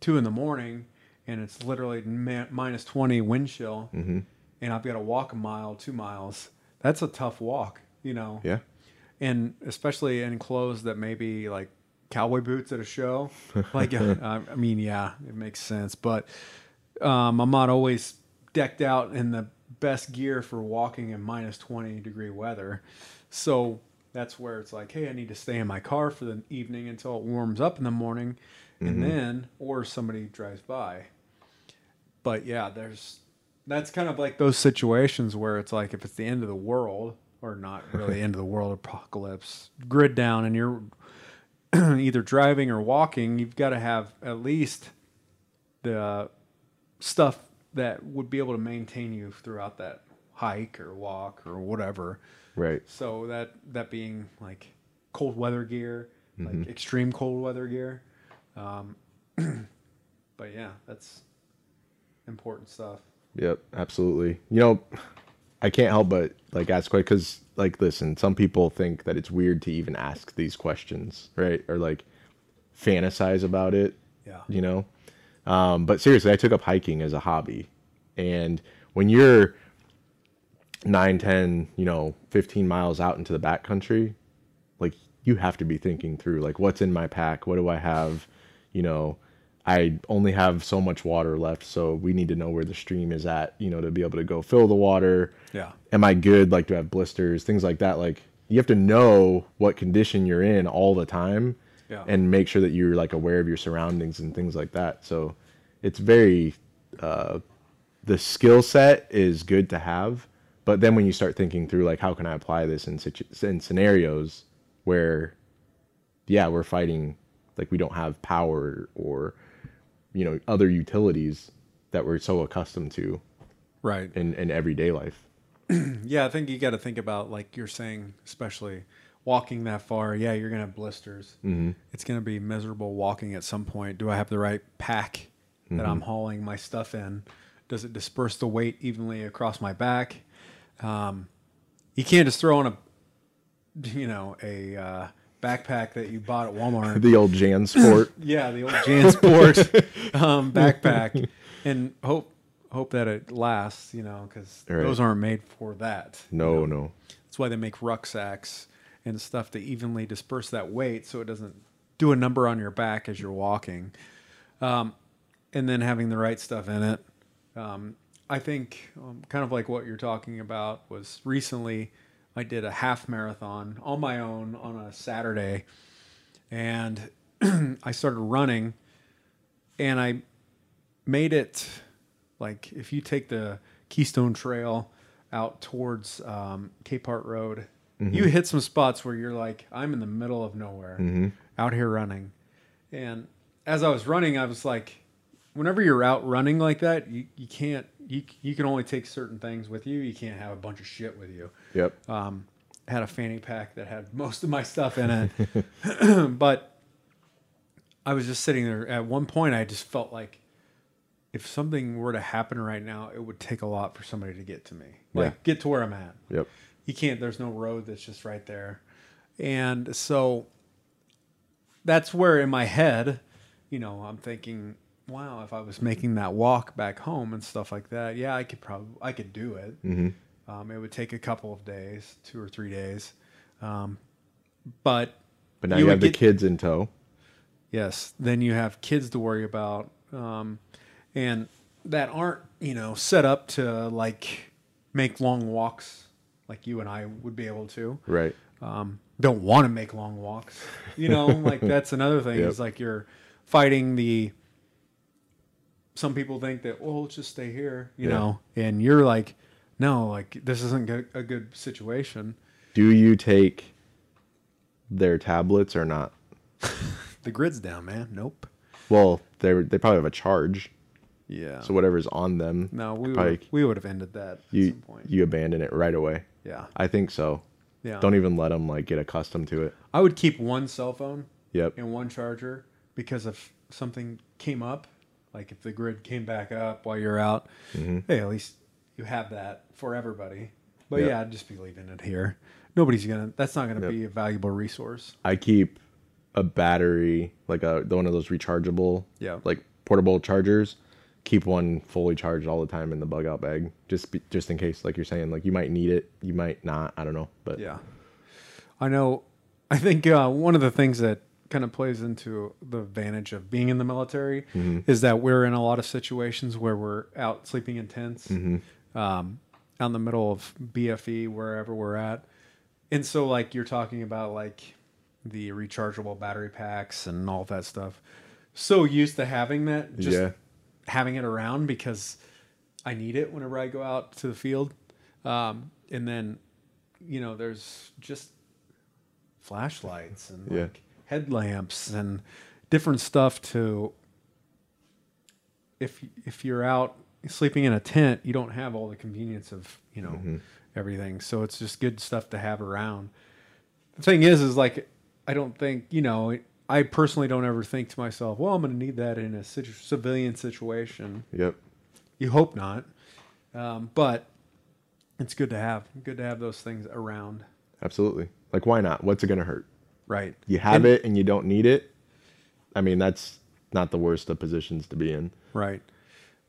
two in the morning, and it's literally ma- minus twenty wind chill, Mm-hmm. and I've got to walk a mile, two miles. That's a tough walk, you know. Yeah. and especially in clothes that maybe like cowboy boots at a show. Like, uh, I mean, yeah, it makes sense, but um, I'm not always decked out in the best gear for walking in minus 20 degree weather. So that's where it's like, hey, I need to stay in my car for the evening until it warms up in the morning, and mm-hmm. then, or somebody drives by. But yeah, there's that's kind of like those situations where it's like if it's the end of the world or not really end of the world apocalypse grid down and you're either driving or walking you've got to have at least the stuff that would be able to maintain you throughout that hike or walk or whatever Right. so that that being like cold weather gear, like extreme cold weather gear. Um, but yeah, that's important stuff. Yep, absolutely. You know, I can't help but like ask because like listen, some people think that it's weird to even ask these questions, right? Or like fantasize about it. Yeah. You know, um, but seriously, I took up hiking as a hobby, and when you're nine, ten, you know, fifteen miles out into the backcountry, like you have to be thinking through like what's in my pack, what do I have, you know. I only have so much water left, so we need to know where the stream is at, you know, to be able to go fill the water. Yeah. Am I good? Like, do I have blisters? Things like that. Like, you have to know what condition you're in all the time Yeah. and make sure that you're like aware of your surroundings and things like that. So it's very, uh, the skill set is good to have. But then when you start thinking through, like, how can I apply this in, situ- in scenarios where, yeah, we're fighting, like, we don't have power or, you know, other utilities that we're so accustomed to Right. in, in everyday life. Yeah, I think you got to think about like you're saying, especially walking that far. Yeah, you're gonna have blisters. Mm-hmm. It's gonna be miserable walking at some point. Do I have the right pack that I'm hauling my stuff in? Does it disperse the weight evenly across my back? Um, you can't just throw in a, you know, a uh, backpack that you bought at Walmart. The old JanSport. Yeah, the old JanSport um, backpack, and hope hope that it lasts. You know, because Right. those aren't made for that. you No, know. no. That's why they make rucksacks and stuff to evenly disperse that weight, so it doesn't do a number on your back as you're walking. Um, and then having the right stuff in it. Um, I think um, kind of like what you're talking about was recently I did a half marathon on my own on a Saturday and I started running and I made it like if you take the Keystone Trail out towards um, Capehart Road, you hit some spots where you're like, I'm in the middle of nowhere out here running. And as I was running, I was like, whenever you're out running like that, you, you can't, you, you can only take certain things with you. You can't have a bunch of shit with you Yep. um, had a fanny pack that had most of my stuff in it. but I was just sitting there. At one point, I just felt like if something were to happen right now, it would take a lot for somebody to get to me, like Yeah. get to where I'm at. Yep. You can't. There's no road that's just right there, and so that's where in my head, you know, I'm thinking, wow, if I was making that walk back home and stuff like that, yeah, I could probably, I could do it. Mm-hmm. Um, it would take a couple of days, two or three days. Um, but But now You you, have the get- kids in tow. yes, then you have kids to worry about, um, and that aren't you know set up to like make long walks like you and I would be able to. Right. Um, don't want to make long walks, you know. like that's another thing. Yep. Is like you're fighting the. Some people think that well, let's just stay here, you Yeah. know, and you're like, no, like this isn't a good situation. Do you take their tablets or not? The grid's down, man. Nope. Well, they they probably have a charge, Yeah. so whatever's on them, no, we would, we would have ended that at you some point. you abandon it right away. yeah. I think so. Yeah. Don't even let them like get accustomed to it. I would keep one cell phone Yep. and one charger because if something came up, like if the grid came back up while you're out, hey, at least you have that for everybody. But Yep. yeah, I'd just be leaving it here. Nobody's gonna. That's not gonna Yep. be a valuable resource. I keep a battery, like a one of those rechargeable, Yeah. like portable chargers. Keep one fully charged all the time in the bug out bag, just be, just in case. Like you're saying, like you might need it, you might not. I don't know, but Yeah, I know. I think uh, one of the things that kind of plays into the advantage of being in the military is that we're in a lot of situations where we're out sleeping in tents, um, out in the middle of BFE, wherever we're at, and so like you're talking about like the rechargeable battery packs and all that stuff. So used to having that, just Yeah. having it around because I need it whenever I go out to the field. Um, and then, you know, there's just flashlights and Yeah. like headlamps and different stuff to. If if you're out sleeping in a tent, you don't have all the convenience of you know Mm-hmm. everything. So it's just good stuff to have around. The thing is, is like I don't think you know. I personally don't ever think to myself, "Well, I'm going to need that in a situ- civilian situation." Yep. You hope not, um, but it's good to have. Good to have those things around. Absolutely. Like, why not? What's it gonna hurt? Right. You have And- it and you don't need it. I mean, that's not the worst of positions to be in. Right.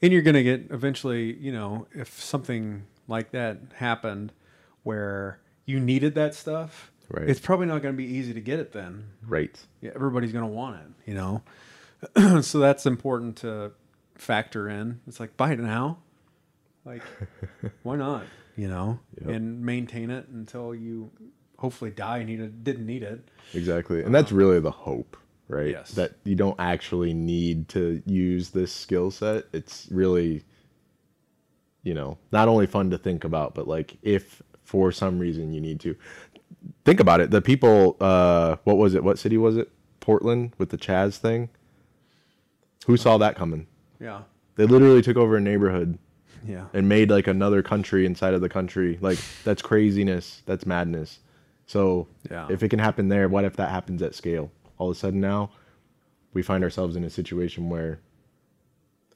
And you're going to get eventually, you know, if something like that happened where you needed that stuff, Right. it's probably not going to be easy to get it then. Right. Yeah, everybody's going to want it, you know. so that's important to factor in. It's like buy it now. Like why not, you know? Yep. And maintain it until you hopefully die and you didn't need it. Exactly. And that's really the hope, right? Yes. That you don't actually need to use this skill set. It's really, you know, not only fun to think about, but like if for some reason you need to think about it. The people, uh, what was it? What city was it? Portland with the Chaz thing. Who saw that coming? Yeah. They literally took over a neighborhood Yeah. and made like another country inside of the country. Like that's craziness. That's madness. So Yeah. if it can happen there, what if that happens at scale? All of a sudden now, we find ourselves in a situation where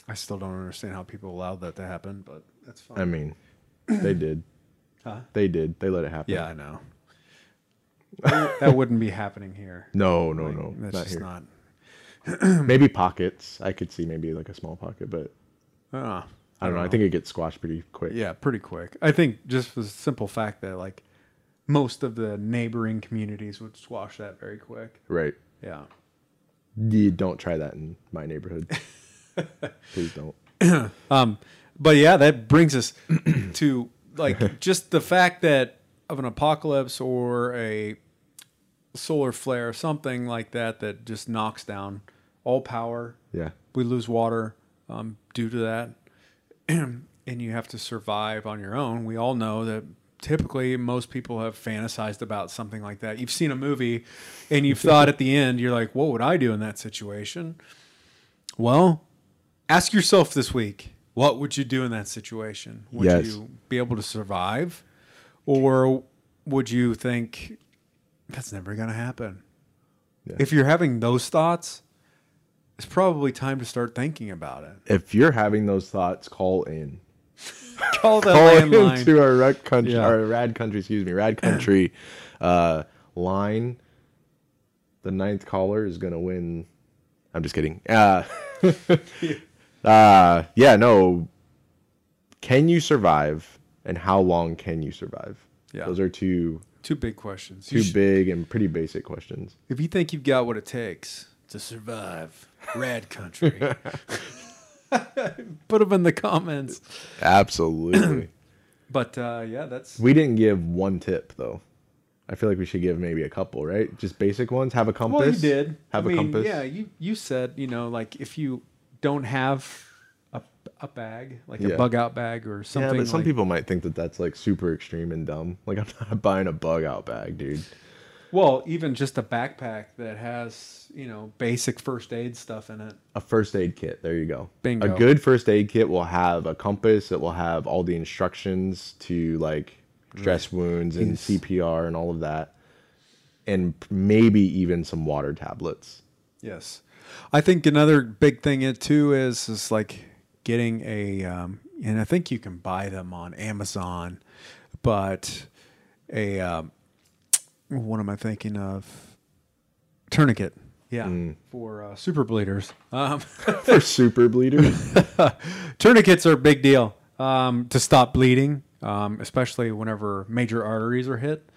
I still don't understand how people allowed that to happen, but that's fine. I mean, they did. Huh? They did. They let it happen. Yeah, I know. that wouldn't be happening here. No, no, Like, no. that's not just here. not. Maybe pockets. I could see maybe like a small pocket, but Uh, I don't know. I think it gets squashed pretty quick. yeah, pretty quick. I think just the simple fact that like most of the neighboring communities would squash that very quick. Right. Yeah. You don't try that in my neighborhood. Please don't. Um, but yeah, that brings us to like just the fact that of an apocalypse or a solar flare, or something like that, that just knocks down all power. Yeah. We lose water um, due to that, and you have to survive on your own. We all know that typically most people have fantasized about something like that. You've seen a movie, and you've thought at the end, you're like, "What would I do in that situation?" Well, ask yourself this week what would you do in that situation would Yes. you be able to survive or would you think that's never going to happen Yeah. if you're having those thoughts it's probably time to start thinking about it If you're having those thoughts, call in. call the call landline into our rad country, Yeah. our rad country, excuse me, rad country uh, line. The ninth caller is gonna win. I'm just kidding. Uh, uh, yeah, no. Can you survive, and how long can you survive? Yeah. those are two two big questions two should- big and pretty basic questions. if you think you've got what it takes to survive rad country put them in the comments Absolutely. but uh, yeah that's we didn't give one tip though. I feel like we should give maybe a couple, right? Just basic ones. Have a compass. Well, you did. Have I a mean, compass. Yeah, you you said you know like if you don't have a, a bag like Yeah. a bug out bag or something. yeah, but some like- people might think that that's like super extreme and dumb. Like I'm not buying a bug out bag, dude. Well, even just a backpack that has you know basic first aid stuff in it. A first aid kit. There you go. Bingo. A good first aid kit will have a compass. It will have all the instructions to like dress wounds and Yes. CPR and all of that, and maybe even some water tablets. Yes, I think another big thing it too is is like getting a, um, and I think you can buy them on Amazon, but a um, what am I thinking of? Tourniquet. Yeah, Mm. for uh, super bleeders. Um, For super bleeders. tourniquets are a big deal um, to stop bleeding, um, especially whenever major arteries are hit.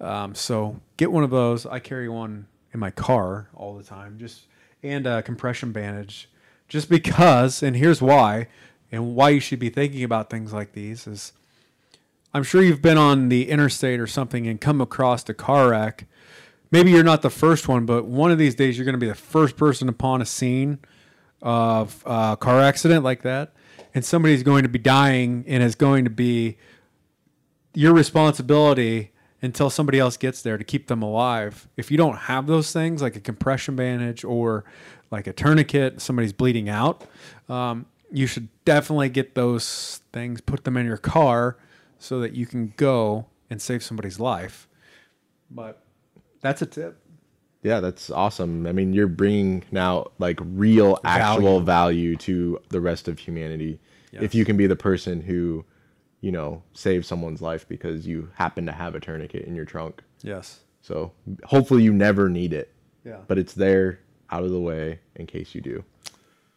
Um, so get one of those. I carry one in my car all the time, just and a compression bandage, just because. And here's why, and why you should be thinking about things like these is. I'm sure you've been on the interstate or something and come across a car wreck. Maybe you're not the first one, but one of these days you're going to be the first person upon a scene of a car accident like that, and somebody's going to be dying, and it's going to be your responsibility until somebody else gets there to keep them alive. If you don't have those things, like a compression bandage or like a tourniquet, somebody's bleeding out, um, you should definitely get those things, put them in your car so that you can go and save somebody's life. But that's a tip. Yeah, that's awesome. I mean, you're bringing now like real, actual value, to the rest of humanity. Yes. If you can be the person who, you know, saves someone's life because you happen to have a tourniquet in your trunk. Yes. So hopefully you never need it, Yeah. but it's there out of the way in case you do.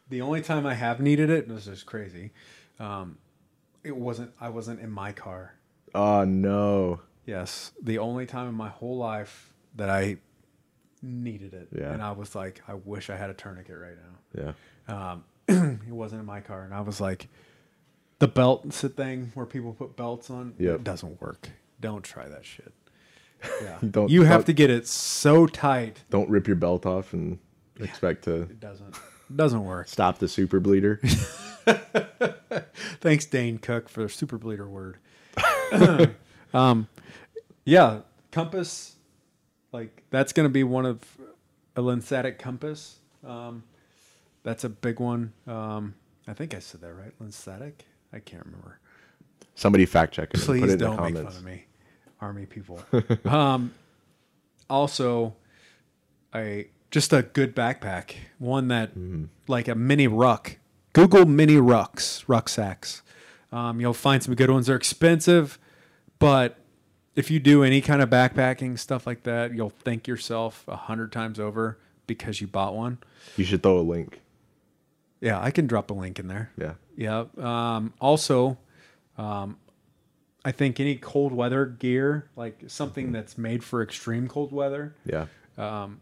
The only time I have needed it, this is crazy. Um, it wasn't. I wasn't in my car. Oh no. Yes, the only time in my whole life that I needed it, Yeah. and I was like, I wish I had a tourniquet right now. Yeah. Um, it wasn't in my car, and I was like, the belt sit thing where people put belts on, Yep. it doesn't work. Don't try that shit. Yeah, Don't- you have don't- to get it so tight. Don't rip your belt off and expect to It doesn't. Doesn't work. stop the super bleeder. Thanks, Dane Cook, for the super bleeder word. um, yeah, compass. Like that's going to be one of a lymphatic compass. Um, that's a big one. Um, I think I said that right. Lymphatic. I can't remember. Somebody fact check it. Please it in the don't make comments. fun of me, army people. um, also, a just a good backpack, one that Mm-hmm. like a mini ruck. Google mini rucks, rucksacks. Um, you'll find some good ones. They're expensive, but if you do any kind of backpacking stuff like that, you'll thank yourself a hundred times over because you bought one. You should throw a link. Yeah, I can drop a link in there. Yeah. Yeah. Um, also, um, I think any cold weather gear, like something that's made for extreme cold weather, Yeah. um,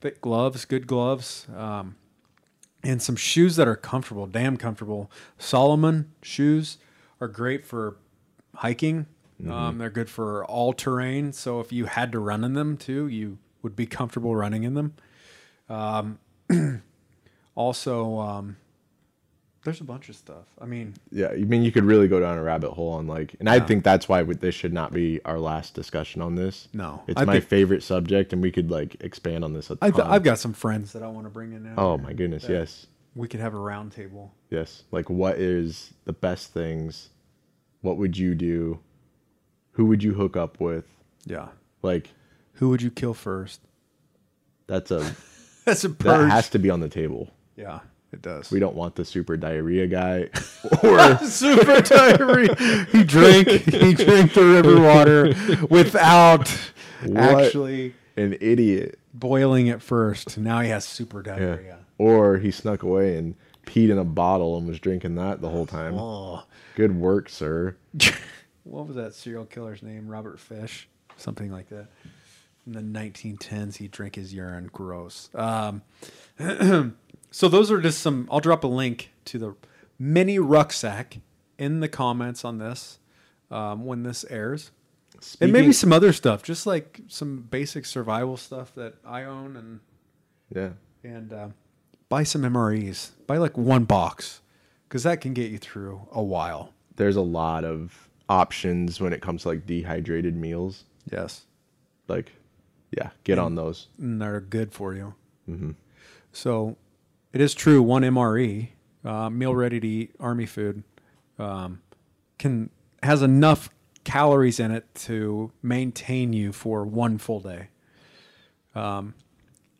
thick gloves, good gloves, um, and some shoes that are comfortable, damn comfortable. Salomon shoes are great for hiking. Um, they're good for all terrain. So if you had to run in them too, you would be comfortable running in them. Um, also, um, there's a bunch of stuff. I mean, Yeah, I mean, you could really go down a rabbit hole on like, and I think that's why this should not be our last discussion on this. No, it's I my think- favorite subject, and we could like expand on this I ton. I've got some friends that I want to bring in now. oh my goodness, yes, We could have a round table. yes. Like, what is the best things? What would you do? Who would you hook up with? Yeah. Like, Who would you kill first? that's a That's a purge. that has to be on the table. yeah, it does. We don't want the super diarrhea guy, or super diarrhea. He drank. He drank the river water without What? actually an idiot. boiling it first. Now he has super Yeah. diarrhea. Or he snuck away and peed in a bottle and was drinking that the whole time. Oh, Good work, sir. what was that serial killer's name? Robert Fish, something like that. In the 1910s, he drank his urine. Gross. Um, so those are just some. I'll drop a link to the mini rucksack in the comments on this um, when this airs. and maybe some other stuff, just like some basic survival stuff that I own, and Yeah. and uh, buy some MREs. Buy like one box, because that can get you through a while. There's a lot of options when it comes to like dehydrated meals. Yes, Like, yeah, get on those. and they're good for you. So, it is true. One MRE, uh, meal ready to eat army food, um, can has enough calories in it to maintain you for one full day. Um,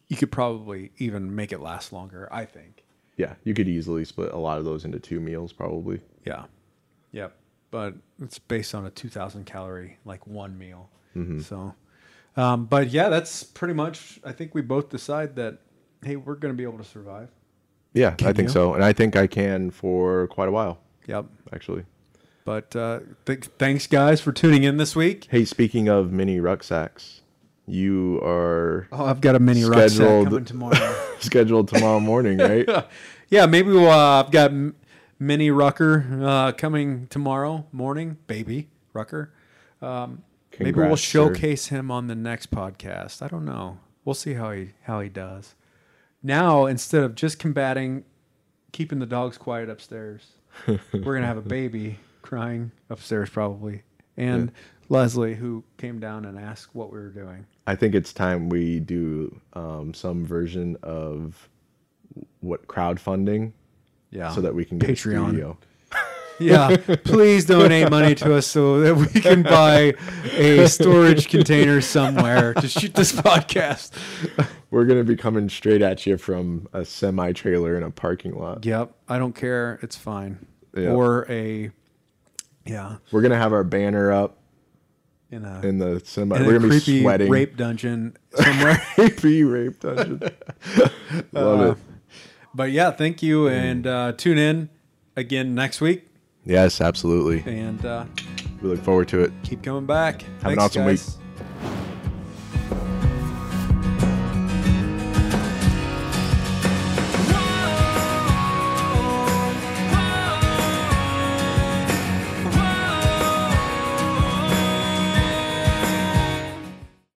you could probably even make it last longer. I think. Yeah, you could easily split a lot of those into two meals, probably. Yeah. Yep. But it's based on a 2,000 calorie, like one meal. So, um, but yeah, that's pretty much, I think we both decide that, hey, we're going to be able to survive. Yeah, I think you? so, and I think I can for quite a while, Yep. actually. But uh, th- thanks, guys, for tuning in this week. Hey, speaking of mini rucksacks, you are Oh, I've got a mini rucksack coming tomorrow. scheduled tomorrow morning, right? yeah, maybe we'll, uh, I've got Mini Rucker uh, coming tomorrow morning, baby Rucker. Um, maybe we'll Congrats, sir. showcase him on the next podcast. I don't know. We'll see how he how he does. Now, instead of just combating, keeping the dogs quiet upstairs, we're gonna have a baby crying upstairs probably, and Leslie who came down and asked what we were doing. I think it's time we do um, some version of what crowdfunding Yeah, so that we can get Patreon. Yeah, please donate money to us so that we can buy a storage container somewhere to shoot this podcast. We're gonna be coming straight at you from a semi trailer in a parking lot. Yep, I don't care. It's fine. Yeah. Or a yeah, We're gonna have our banner up in a in the semi. in We're gonna be creepy sweating. rape dungeon somewhere. creepy rape dungeon. Love Uh, it. but yeah, thank you, and uh, tune in again next week, Yes, absolutely. and uh, We look forward to it. keep coming back. Have an Thanks, awesome week. guys.